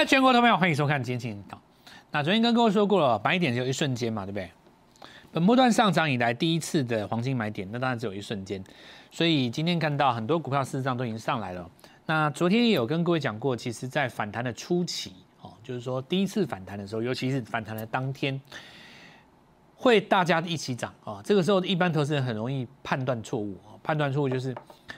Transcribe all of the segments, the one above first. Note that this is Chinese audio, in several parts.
来，全国投票，欢迎收看《今天早那昨天跟各位说过了，买点只有一瞬间嘛，对不对？本波段上涨以来第一次的黄金买点，那当然只有一瞬间。所以今天看到很多股票事实上都已经上来了。那昨天也有跟各位讲过，其实在反弹的初期，哦，就是说第一次反弹的时候，尤其是反弹的当天，会大家一起涨啊。这个时候一般投资人很容易判断错误哦，判断错误就是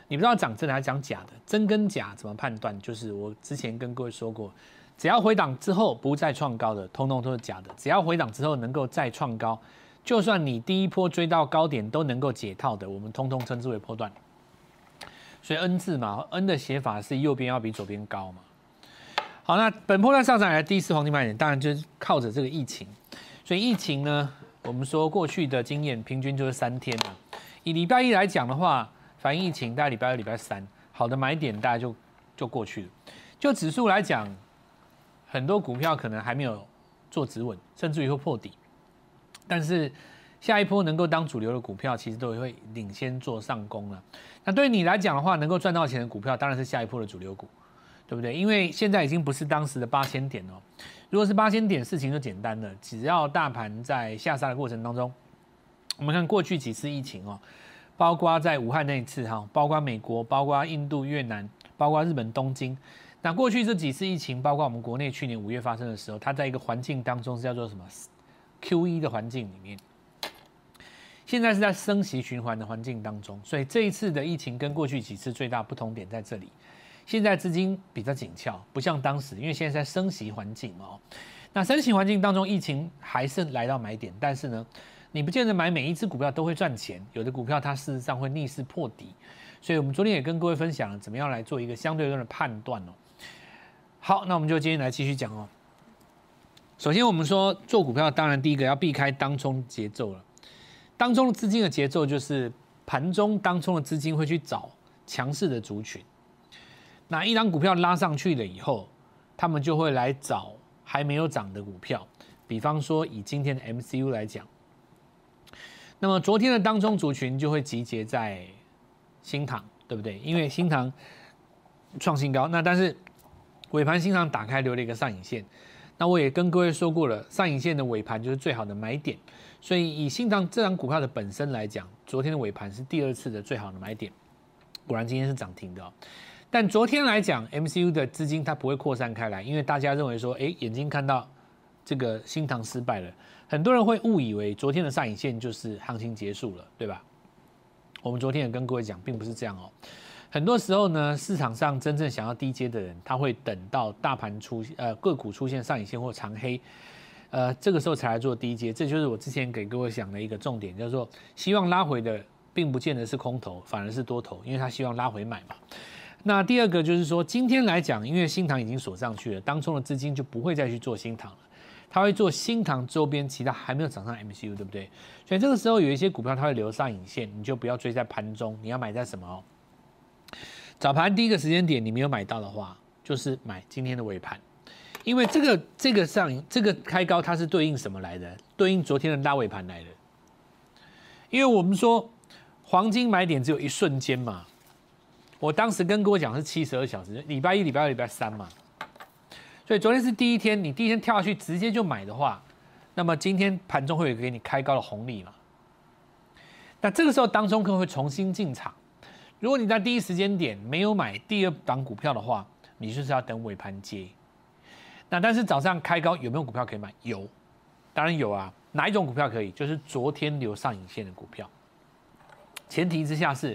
你不知道涨真的还是涨假的，真跟假怎么判断？就是我之前跟各位说过。只要回档之后不再创高的，通通都是假的。只要回档之后能够再创高，就算你第一波追到高点都能够解套的，我们通通称之为波段。所以 N 字嘛，N 的写法是右边要比左边高嘛。好，那本波段上涨来第一次黄金买点，当然就是靠着这个疫情。所以疫情呢，我们说过去的经验平均就是三天嘛。以礼拜一来讲的话，反映疫情，大概礼拜二、礼拜三好的买点大概就就过去了。就指数来讲。很多股票可能还没有做止稳，甚至于会破底，但是下一波能够当主流的股票，其实都会领先做上攻了。那对你来讲的话，能够赚到钱的股票，当然是下一波的主流股，对不对？因为现在已经不是当时的八千点哦。如果是八千点，事情就简单了，只要大盘在下杀的过程当中，我们看过去几次疫情哦，包括在武汉那一次哈，包括美国，包括印度、越南，包括日本东京。那过去这几次疫情，包括我们国内去年五月发生的时候，它在一个环境当中是叫做什么 Q 一的环境里面，现在是在升息循环的环境当中，所以这一次的疫情跟过去几次最大不同点在这里，现在资金比较紧俏，不像当时，因为现在在升息环境哦。那升息环境当中，疫情还是来到买点，但是呢，你不见得买每一只股票都会赚钱，有的股票它事实上会逆势破底，所以我们昨天也跟各位分享了怎么样来做一个相对论的判断哦。好，那我们就今天来继续讲哦。首先，我们说做股票，当然第一个要避开当中节奏了。当中的资金的节奏就是盘中当中的资金会去找强势的族群。那一张股票拉上去了以后，他们就会来找还没有涨的股票。比方说，以今天的 MCU 来讲，那么昨天的当中族群就会集结在新塘，对不对？因为新塘创新高，那但是。尾盘新塘打开留了一个上影线，那我也跟各位说过了，上影线的尾盘就是最好的买点，所以以新塘这张股票的本身来讲，昨天的尾盘是第二次的最好的买点，果然今天是涨停的。但昨天来讲，MCU 的资金它不会扩散开来，因为大家认为说，哎，眼睛看到这个新塘失败了，很多人会误以为昨天的上影线就是行情结束了，对吧？我们昨天也跟各位讲，并不是这样哦。很多时候呢，市场上真正想要低阶的人，他会等到大盘出呃个股出现上影线或长黑，呃这个时候才来做低阶。这就是我之前给各位讲的一个重点，叫做希望拉回的，并不见得是空头，反而是多头，因为他希望拉回买嘛。那第二个就是说，今天来讲，因为新塘已经锁上去了，当中的资金就不会再去做新塘了，他会做新塘周边其他还没有涨上 MCU，对不对？所以这个时候有一些股票它会留上影线，你就不要追在盘中，你要买在什么？早盘第一个时间点你没有买到的话，就是买今天的尾盘，因为这个这个上这个开高它是对应什么来的？对应昨天的拉尾盘来的。因为我们说黄金买点只有一瞬间嘛，我当时跟各位讲是七十二小时，礼拜一、礼拜二、礼拜三嘛，所以昨天是第一天，你第一天跳下去直接就买的话，那么今天盘中会有给你开高的红利嘛？那这个时候当中可能会重新进场。如果你在第一时间点没有买第二档股票的话，你就是要等尾盘接。那但是早上开高有没有股票可以买？有，当然有啊。哪一种股票可以？就是昨天留上影线的股票。前提之下是，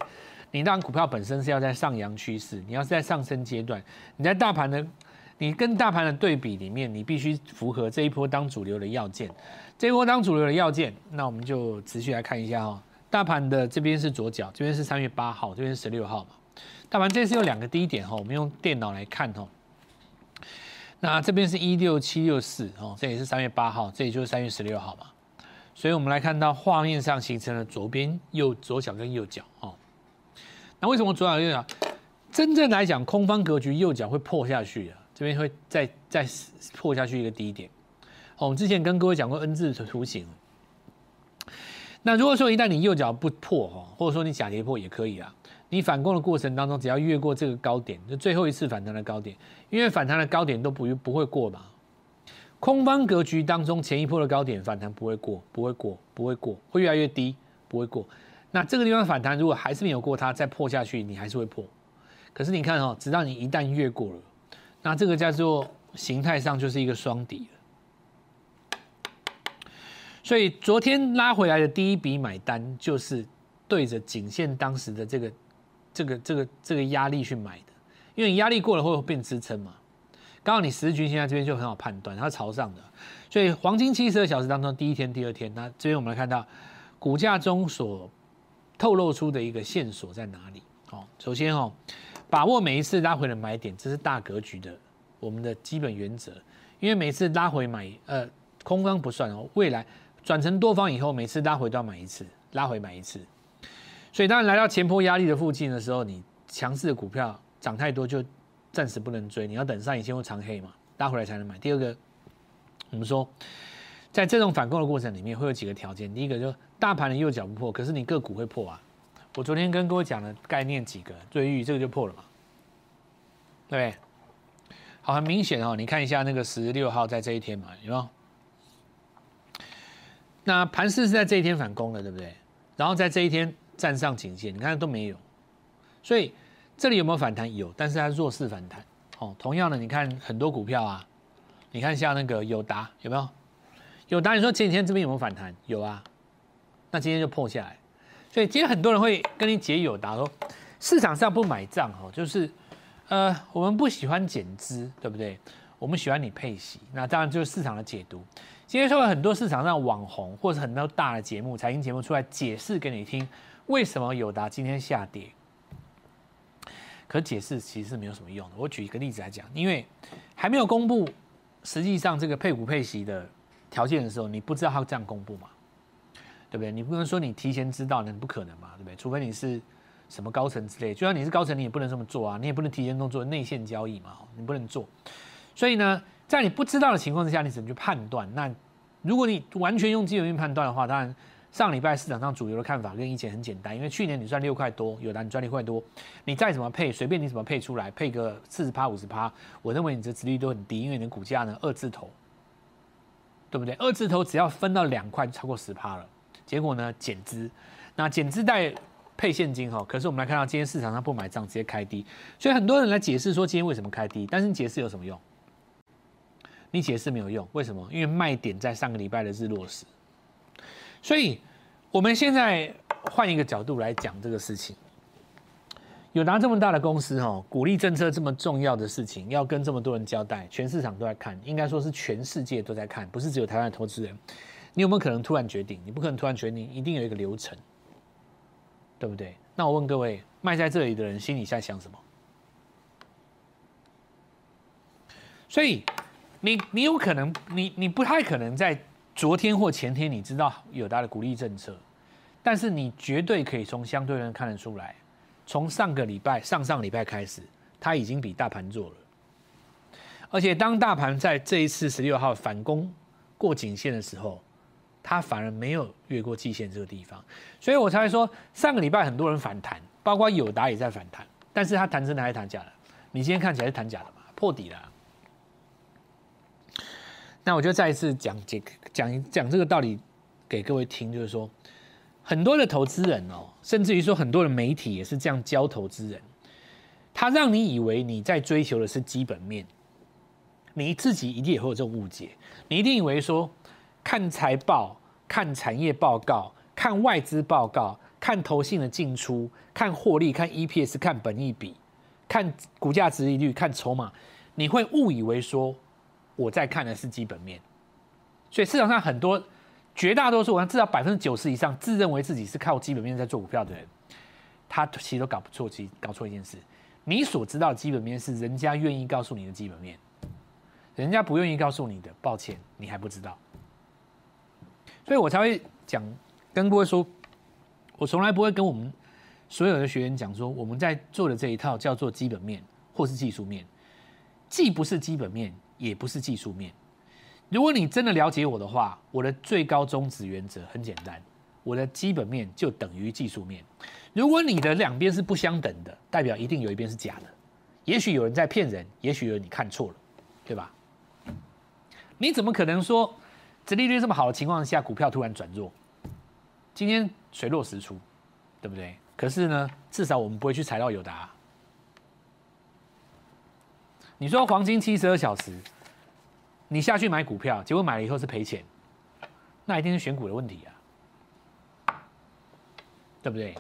你那股票本身是要在上扬趋势，你要是在上升阶段，你在大盘的，你跟大盘的对比里面，你必须符合这一波当主流的要件。这一波当主流的要件，那我们就持续来看一下哈。大盘的这边是左脚，这边是三月八号，这边是十六号嘛。大盘这次有两个低点哈，我们用电脑来看哈。那这边是一六七六四哦，这也是三月八号，这也就是三月十六号嘛。所以我们来看到画面上形成了左边右左脚跟右脚哦。那为什么左脚右脚？真正来讲，空方格局右脚会破下去的，这边会再再破下去一个低点。哦，我们之前跟各位讲过 N 字图形。那如果说一旦你右脚不破哈，或者说你假跌破也可以啊，你反攻的过程当中，只要越过这个高点，就最后一次反弹的高点，因为反弹的高点都不不会过嘛。空方格局当中，前一波的高点反弹不会过，不会过，不会过，会越来越低，不会过。那这个地方反弹如果还是没有过它，再破下去，你还是会破。可是你看哦，直到你一旦越过了，那这个叫做形态上就是一个双底了。所以昨天拉回来的第一笔买单，就是对着颈线当时的这个、这个、这个、这个压力去买的，因为压力过了会变支撑嘛。刚好你十日均线在这边就很好判断，它是朝上的，所以黄金七十二小时当中第一天、第二天，那这边我们来看到股价中所透露出的一个线索在哪里？哦，首先哦，把握每一次拉回的买点，这是大格局的我们的基本原则。因为每次拉回买，呃，空方不算哦，未来转成多方以后，每次拉回都要买一次，拉回买一次。所以当然来到前坡压力的附近的时候，你强势的股票涨太多就。暂时不能追，你要等上影线或长黑嘛，拉回来才能买。第二个，我们说，在这种反攻的过程里面，会有几个条件。第一个就大盘的右脚不破，可是你个股会破啊。我昨天跟各位讲的概念几个，瑞玉这个就破了嘛，对不对？好，很明显哦，你看一下那个十六号在这一天嘛，有没有？那盘势是在这一天反攻的，对不对？然后在这一天站上颈线，你看都没有，所以。这里有没有反弹？有，但是它弱势反弹。哦，同样的，你看很多股票啊，你看像那个友达有没有？友达，你说前几天这边有没有反弹？有啊，那今天就破下来。所以今天很多人会跟你解友达说，市场上不买账哦，就是呃，我们不喜欢减资，对不对？我们喜欢你配息。那当然就是市场的解读。今天说了很多市场上网红或者很多大的节目、财经节目出来解释给你听，为什么友达今天下跌？可解释其实是没有什么用的。我举一个例子来讲，因为还没有公布实际上这个配股配息的条件的时候，你不知道它这样公布嘛？对不对？你不能说你提前知道，那不可能嘛？对不对？除非你是什么高层之类，就算你是高层，你也不能这么做啊！你也不能提前动作内线交易嘛？你不能做。所以呢，在你不知道的情况之下，你怎么去判断。那如果你完全用基本面判断的话，当然。上礼拜市场上主流的看法跟以前很简单，因为去年你赚六块多，有的你赚六块多，你再怎么配，随便你怎么配出来，配个四十趴五十趴，我认为你的值率都很低，因为你的股价呢二字头，对不对？二字头只要分到两块超过十趴了，结果呢减资，那减资带配现金哈，可是我们来看到今天市场上不买账直接开低，所以很多人来解释说今天为什么开低，但是解释有什么用？你解释没有用，为什么？因为卖点在上个礼拜的日落时。所以，我们现在换一个角度来讲这个事情。有拿这么大的公司哈，鼓励政策这么重要的事情，要跟这么多人交代，全市场都在看，应该说是全世界都在看，不是只有台湾的投资人。你有没有可能突然决定？你不可能突然决定，一定有一个流程，对不对？那我问各位，卖在这里的人心里在想什么？所以，你你有可能，你你不太可能在。昨天或前天，你知道有达的鼓励政策，但是你绝对可以从相对论看得出来，从上个礼拜、上上礼拜开始，它已经比大盘弱了。而且当大盘在这一次十六号反攻过颈线的时候，它反而没有越过季线这个地方，所以我才会说上个礼拜很多人反弹，包括友达也在反弹，但是它弹真的还是弹假的？你今天看起来是弹假的嘛？破底了。那我就再一次讲解讲讲这个道理给各位听，就是说，很多的投资人哦，甚至于说很多的媒体也是这样教投资人，他让你以为你在追求的是基本面，你自己一定也会有这种误解，你一定以为说看财报、看产业报告、看外资报告、看投信的进出、看获利、看 EPS、看本益比、看股价值利率、看筹码，你会误以为说。我在看的是基本面，所以市场上很多绝大多数，我至少百分之九十以上自认为自己是靠基本面在做股票的人，他其实都搞不错，其实搞错一件事。你所知道的基本面是人家愿意告诉你的基本面，人家不愿意告诉你的，抱歉，你还不知道。所以我才会讲，跟各位说，我从来不会跟我们所有的学员讲说，我们在做的这一套叫做基本面或是技术面，既不是基本面。也不是技术面。如果你真的了解我的话，我的最高宗旨原则很简单：我的基本面就等于技术面。如果你的两边是不相等的，代表一定有一边是假的。也许有人在骗人，也许有你看错了，对吧？你怎么可能说，殖利率这么好的情况下，股票突然转弱？今天水落石出，对不对？可是呢，至少我们不会去踩到友达。你说黄金七十二小时，你下去买股票，结果买了以后是赔钱，那一定是选股的问题啊，对不对？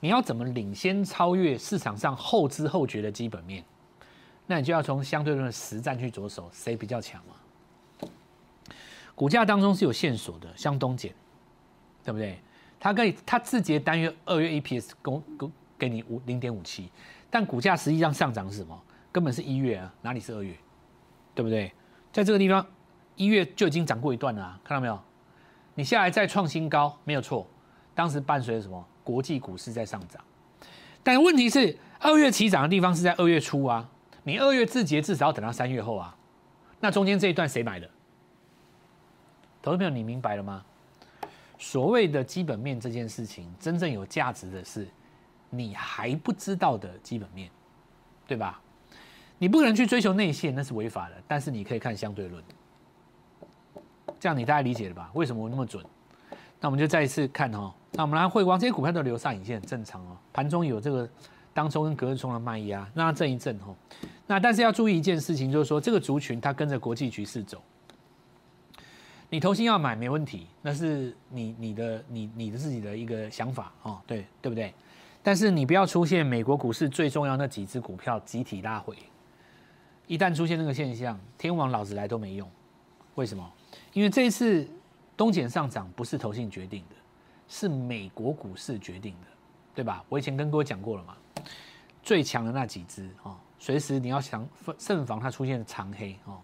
你要怎么领先超越市场上后知后觉的基本面？那你就要从相对论的实战去着手，谁比较强嘛？股价当中是有线索的，像东碱，对不对？它可以它字节单月二月 EPS 公公给你五零点五七，但股价实际上上涨是什么？根本是一月啊，哪里是二月？对不对？在这个地方，一月就已经涨过一段了，看到没有？你下来再创新高，没有错。当时伴随着什么？国际股市在上涨，但问题是二月起涨的地方是在二月初啊，你二月字节至少要等到三月后啊，那中间这一段谁买的？投资朋友，你明白了吗？所谓的基本面这件事情，真正有价值的是你还不知道的基本面，对吧？你不可能去追求内线，那是违法的。但是你可以看相对论，这样你大概理解了吧？为什么我那么准？那我们就再一次看哈。那我们来汇光，这些股票都留上影线，很正常哦。盘中有这个当中跟隔日冲的卖压，让它震一震哈。那但是要注意一件事情，就是说这个族群它跟着国际局势走。你投心要买没问题，那是你你的你你的自己的一个想法哦，对对不对？但是你不要出现美国股市最重要那几只股票集体拉回，一旦出现那个现象，天王老子来都没用。为什么？因为这一次东碱上涨不是投信决定的。是美国股市决定的，对吧？我以前跟各位讲过了嘛，最强的那几只哦，随时你要想慎防它出现长黑哦。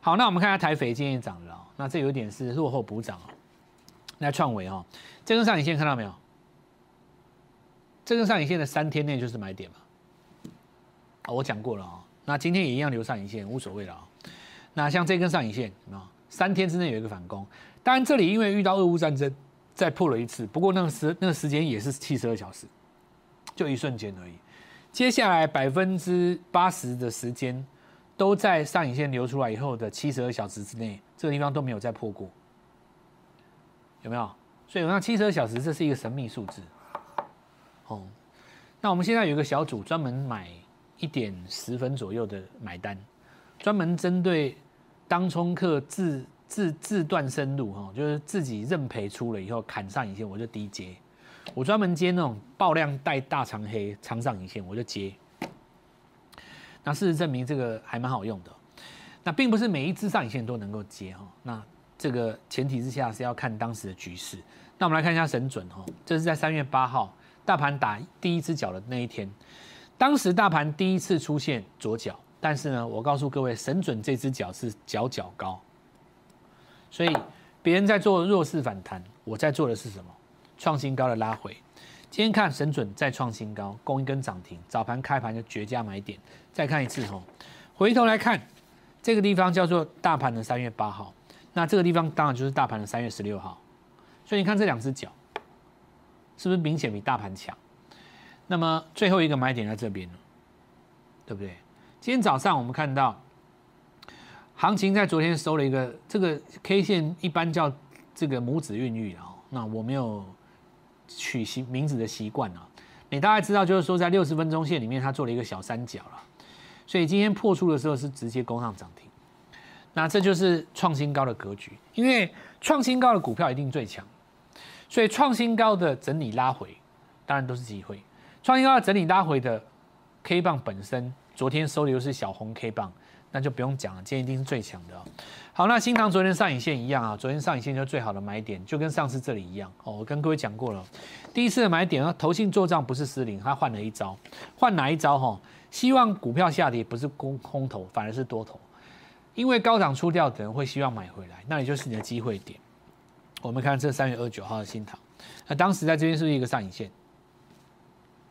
好，那我们看下台肥今天涨了哦，那这有点是落后补涨哦。那创维哦，这根上影线看到没有？这根上影线的三天内就是买点嘛。哦，我讲过了哦。那今天也一样留上影线，无所谓了啊。那像这根上影线啊，三天之内有一个反攻，当然这里因为遇到俄乌战争。再破了一次，不过那个时那个时间也是七十二小时，就一瞬间而已。接下来百分之八十的时间都在上影线流出来以后的七十二小时之内，这个地方都没有再破过，有没有？所以那七十二小时这是一个神秘数字。哦，那我们现在有一个小组专门买一点十分左右的买单，专门针对当冲客自。自自断生路哈，就是自己认赔出了以后砍上影线，我就低接。我专门接那种爆量带大长黑长上影线，我就接。那事实证明这个还蛮好用的。那并不是每一只上影线都能够接哈。那这个前提之下是要看当时的局势。那我们来看一下神准哈，这是在三月八号大盘打第一只脚的那一天，当时大盘第一次出现左脚，但是呢，我告诉各位，神准这只脚是脚脚高。所以别人在做弱势反弹，我在做的是什么？创新高的拉回。今天看神准再创新高，攻一根涨停，早盘开盘就绝佳买点。再看一次哦，回头来看这个地方叫做大盘的三月八号，那这个地方当然就是大盘的三月十六号。所以你看这两只脚，是不是明显比大盘强？那么最后一个买点在这边了，对不对？今天早上我们看到。行情在昨天收了一个，这个 K 线一般叫这个拇指孕育啊，那我没有取习名字的习惯啊。你大概知道，就是说在六十分钟线里面，它做了一个小三角了，所以今天破出的时候是直接攻上涨停。那这就是创新高的格局，因为创新高的股票一定最强，所以创新高的整理拉回，当然都是机会。创新高整理拉回的 K 棒本身，昨天收的又是小红 K 棒。那就不用讲了，今天一定是最强的。好，那新塘昨天上影线一样啊，昨天上影线就最好的买点，就跟上次这里一样哦。我跟各位讲过了，第一次的买点啊，投信做账不是失灵，他换了一招，换哪一招哈？希望股票下跌不是空空头，反而是多头，因为高涨出掉的人会希望买回来，那也就是你的机会点。我们看这三月二十九号的新塘，那当时在这边是不是一个上影线？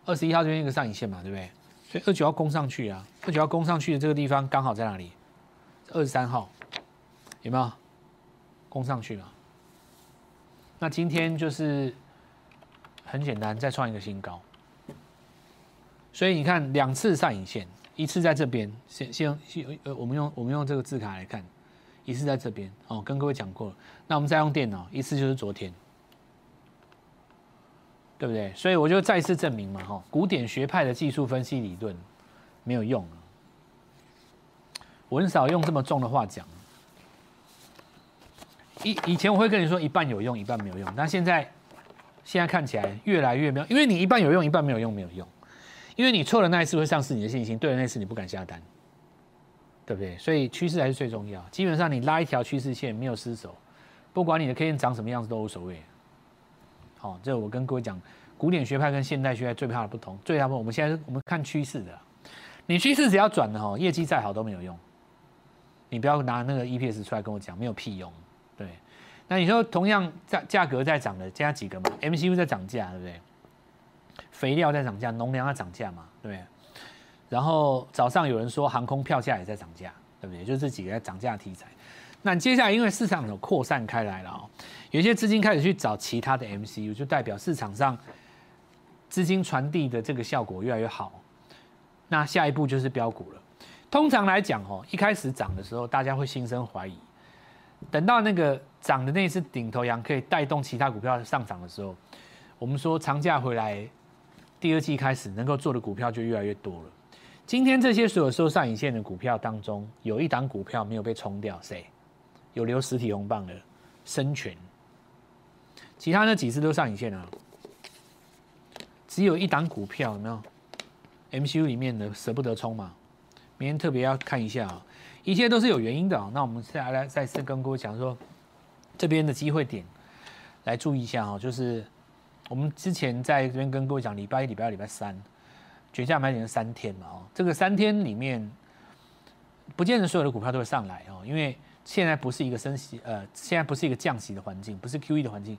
二十一号这边一个上影线嘛，对不对？所以二九要攻上去啊，二九要攻上去的这个地方刚好在哪里？二十三号有没有攻上去了？那今天就是很简单，再创一个新高。所以你看两次上影线，一次在这边，先先呃，我们用我们用这个字卡来看，一次在这边哦，跟各位讲过了。那我们再用电脑，一次就是昨天，对不对？所以我就再次证明嘛，哈，古典学派的技术分析理论没有用我很少用这么重的话讲。以以前我会跟你说一半有用，一半没有用，但现在现在看起来越来越没有，因为你一半有用，一半没有用，没有用。因为你错了那一次会丧失你的信心，对了那次你不敢下单，对不对？所以趋势还是最重要。基本上你拉一条趋势线没有失手，不管你的 K 线长什么样子都无所谓。好，这我跟各位讲，古典学派跟现代学派最怕的不同，最大不同。我们现在我们看趋势的，你趋势只要转了哈，业绩再好都没有用。你不要拿那个 EPS 出来跟我讲，没有屁用。对，那你说同样价价格在涨的，加几个嘛？MCU 在涨价，对不对？肥料在涨价，农粮在涨价嘛，对不对？然后早上有人说航空票价也在涨价，对不对？就这几个在涨价题材。那接下来因为市场有扩散开来了哦，有些资金开始去找其他的 MCU，就代表市场上资金传递的这个效果越来越好。那下一步就是标股了。通常来讲哦，一开始涨的时候，大家会心生怀疑。等到那个涨的那次顶头羊可以带动其他股票上涨的时候，我们说长假回来。第二季开始能够做的股票就越来越多了。今天这些所有收上影线的股票当中，有一档股票没有被冲掉，谁？有留实体红棒的深全。其他那几次都上影线啊，只有一档股票有没有？MCU 里面的舍不得冲嘛？明天特别要看一下啊，一切都是有原因的啊。那我们再来再次跟各位讲说，这边的机会点来注意一下啊，就是。我们之前在这边跟各位讲，礼拜一、礼拜二、礼拜三，绝价买点是三天嘛？哦，这个三天里面，不见得所有的股票都会上来哦，因为现在不是一个升息，呃，现在不是一个降息的环境，不是 Q E 的环境。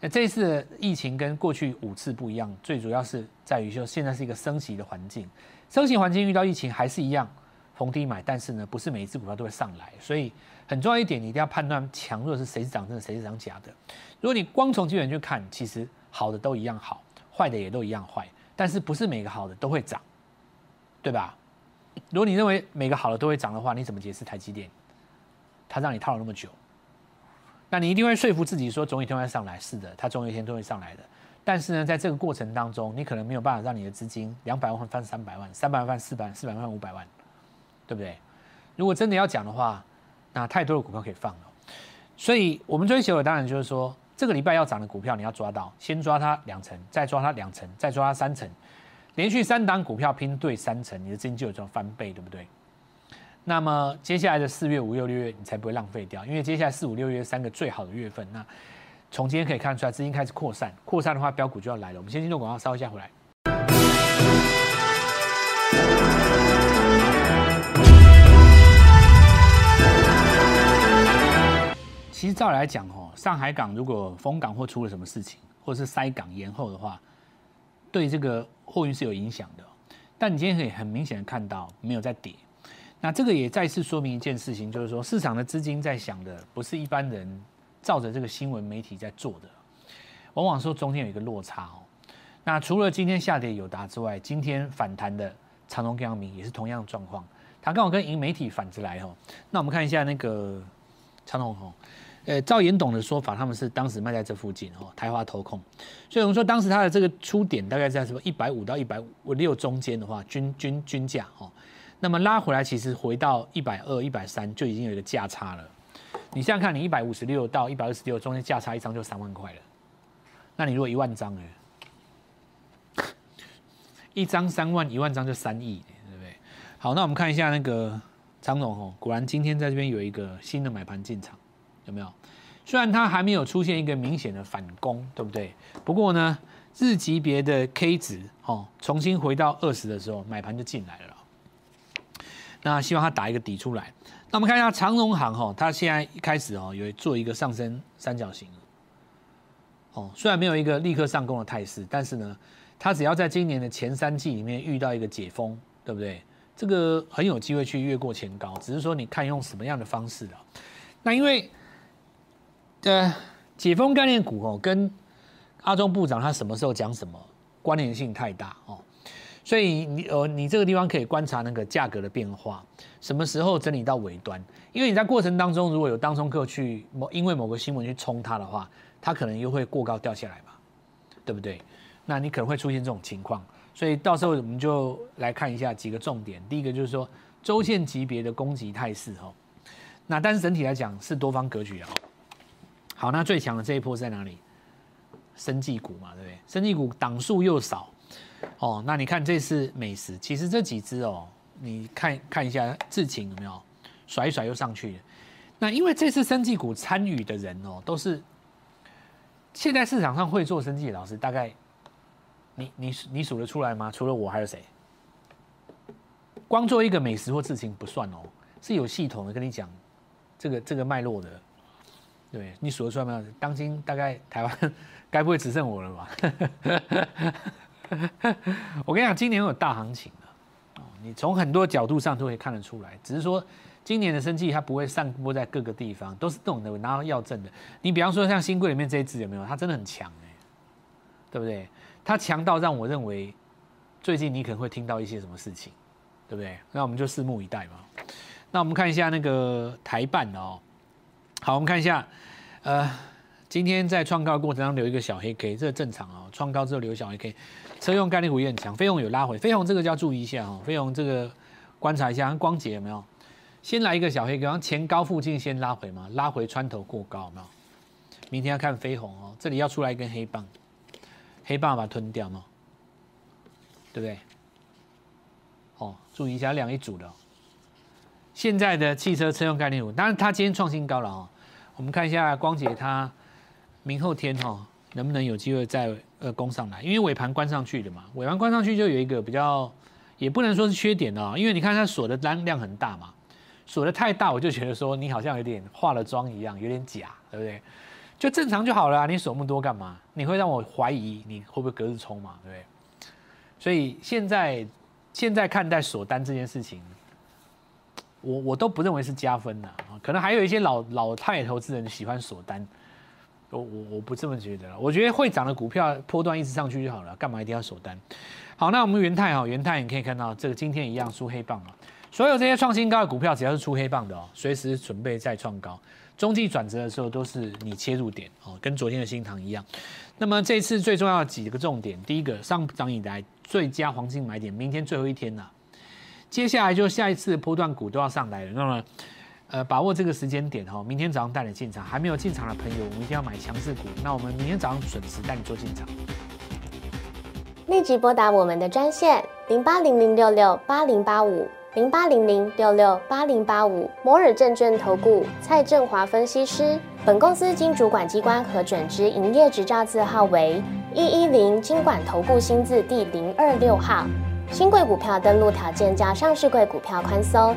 那这次疫情跟过去五次不一样，最主要是在于说现在是一个升息的环境，升息环境遇到疫情还是一样逢低买，但是呢，不是每一只股票都会上来，所以很重要一点，你一定要判断强弱是谁是涨真的，谁是涨假的。如果你光从基本去看，其实。好的都一样好，坏的也都一样坏，但是不是每个好的都会涨，对吧？如果你认为每个好的都会涨的话，你怎么解释台积电？它让你套了那么久，那你一定会说服自己说总有一天会上来。是的，它总有一天都会上来的。但是呢，在这个过程当中，你可能没有办法让你的资金两百万翻三百万，三百万翻四百，四百万五百万，对不对？如果真的要讲的话，那太多的股票可以放了。所以我们追求的当然就是说。这个礼拜要涨的股票，你要抓到，先抓它两成，再抓它两成，再抓它三成，连续三档股票拼对三成，你的资金就有这种翻倍，对不对？那么接下来的四月、五月、六月，你才不会浪费掉，因为接下来四五六月三个最好的月份，那从今天可以看出来，资金开始扩散，扩散的话，标股就要来了。我们先进入广告，稍一下回来。其实照来讲，哦，上海港如果封港或出了什么事情，或者是塞港延后的话，对这个货运是有影响的。但你今天可以很明显的看到，没有在跌。那这个也再次说明一件事情，就是说市场的资金在想的不是一般人照着这个新闻媒体在做的，往往说中间有一个落差哦。那除了今天下跌有达之外，今天反弹的长隆、阳明也是同样的状况，它刚好跟银媒体反着来哦。那我们看一下那个长隆哦。呃，赵延董的说法，他们是当时卖在这附近哦，台华投控，所以我们说当时它的这个出点大概在什么一百五到一百五六中间的话，均均均价哦，那么拉回来其实回到一百二、一百三就已经有一个价差了。你想想看，你一百五十六到一百二十六中间价差一张就三万块了，那你如果一万张哎，一张三万，一万张就三亿，对不对？好，那我们看一下那个张总哦，果然今天在这边有一个新的买盘进场。有没有？虽然它还没有出现一个明显的反攻，对不对？不过呢，日级别的 K 值哦，重新回到二十的时候，买盘就进来了。那希望它打一个底出来。那我们看一下长荣行哈，它现在一开始哦，有做一个上升三角形。哦，虽然没有一个立刻上攻的态势，但是呢，它只要在今年的前三季里面遇到一个解封，对不对？这个很有机会去越过前高，只是说你看用什么样的方式了？那因为。呃，解封概念股哦，跟阿中部长他什么时候讲什么关联性太大哦，所以你呃你这个地方可以观察那个价格的变化，什么时候整理到尾端？因为你在过程当中如果有当中客去某因为某个新闻去冲它的话，它可能又会过高掉下来嘛，对不对？那你可能会出现这种情况，所以到时候我们就来看一下几个重点。第一个就是说周线级别的攻击态势哈，那但是整体来讲是多方格局啊。好，那最强的这一波在哪里？生技股嘛，对不对？生技股档数又少哦。那你看这次美食，其实这几只哦，你看看一下智勤有没有甩一甩又上去了。那因为这次生技股参与的人哦，都是现在市场上会做生技的老师，大概。你你你数得出来吗？除了我还有谁？光做一个美食或事情不算哦，是有系统的跟你讲这个这个脉络的。对你数得出来吗？当今大概台湾 该不会只剩我了吧？我跟你讲，今年有大行情哦，你从很多角度上都可以看得出来。只是说今年的生计它不会散播在各个地方，都是懂的拿到要证的。你比方说像新贵里面这一支有没有？它真的很强哎，对不对？它强到让我认为，最近你可能会听到一些什么事情，对不对？那我们就拭目以待嘛。那我们看一下那个台办哦。好，我们看一下，呃，今天在创高过程当中留一个小黑 K，这正常哦。创高之后留小黑 K，车用概念股也很强，飞鸿有拉回，飞鸿这个就要注意一下哦。飞鸿这个观察一下，光捷有没有？先来一个小黑 K，前高附近先拉回嘛，拉回穿头过高，有没有？明天要看飞鸿哦，这里要出来一根黑棒。黑棒把它吞掉吗？对不对？哦，注意一下，两一组的。现在的汽车车用概念股，当然它今天创新高了哦。我们看一下光姐它明后天哈能不能有机会再呃攻上来？因为尾盘关上去的嘛，尾盘关上去就有一个比较，也不能说是缺点哦，因为你看它锁的单量很大嘛，锁的太大，我就觉得说你好像有点化了妆一样，有点假，对不对？就正常就好了啊！你锁那么多干嘛？你会让我怀疑你会不会隔日冲嘛？对不对？所以现在现在看待锁单这件事情，我我都不认为是加分的啊。可能还有一些老老太投资人喜欢锁单，我我我不这么觉得。我觉得会涨的股票波段一直上去就好了，干嘛一定要锁单？好，那我们元泰哈，元泰你可以看到这个今天一样出黑棒啊。所有这些创新高的股票，只要是出黑棒的哦，随时准备再创高。中继转折的时候都是你切入点哦，跟昨天的新塘一样。那么这次最重要的几个重点，第一个上涨以来最佳黄金买点，明天最后一天了。接下来就下一次波段股都要上来了，那么呃把握这个时间点哈，明天早上带你进场。还没有进场的朋友，我们一定要买强势股。那我们明天早上准时带你做进场。立即拨打我们的专线零八零零六六八零八五。零八零零六六八零八五摩尔证券投顾蔡振华分析师，本公司经主管机关核准之营业执照字号为一一零金管投顾新字第零二六号。新贵股票登录条件较上市贵股票宽松，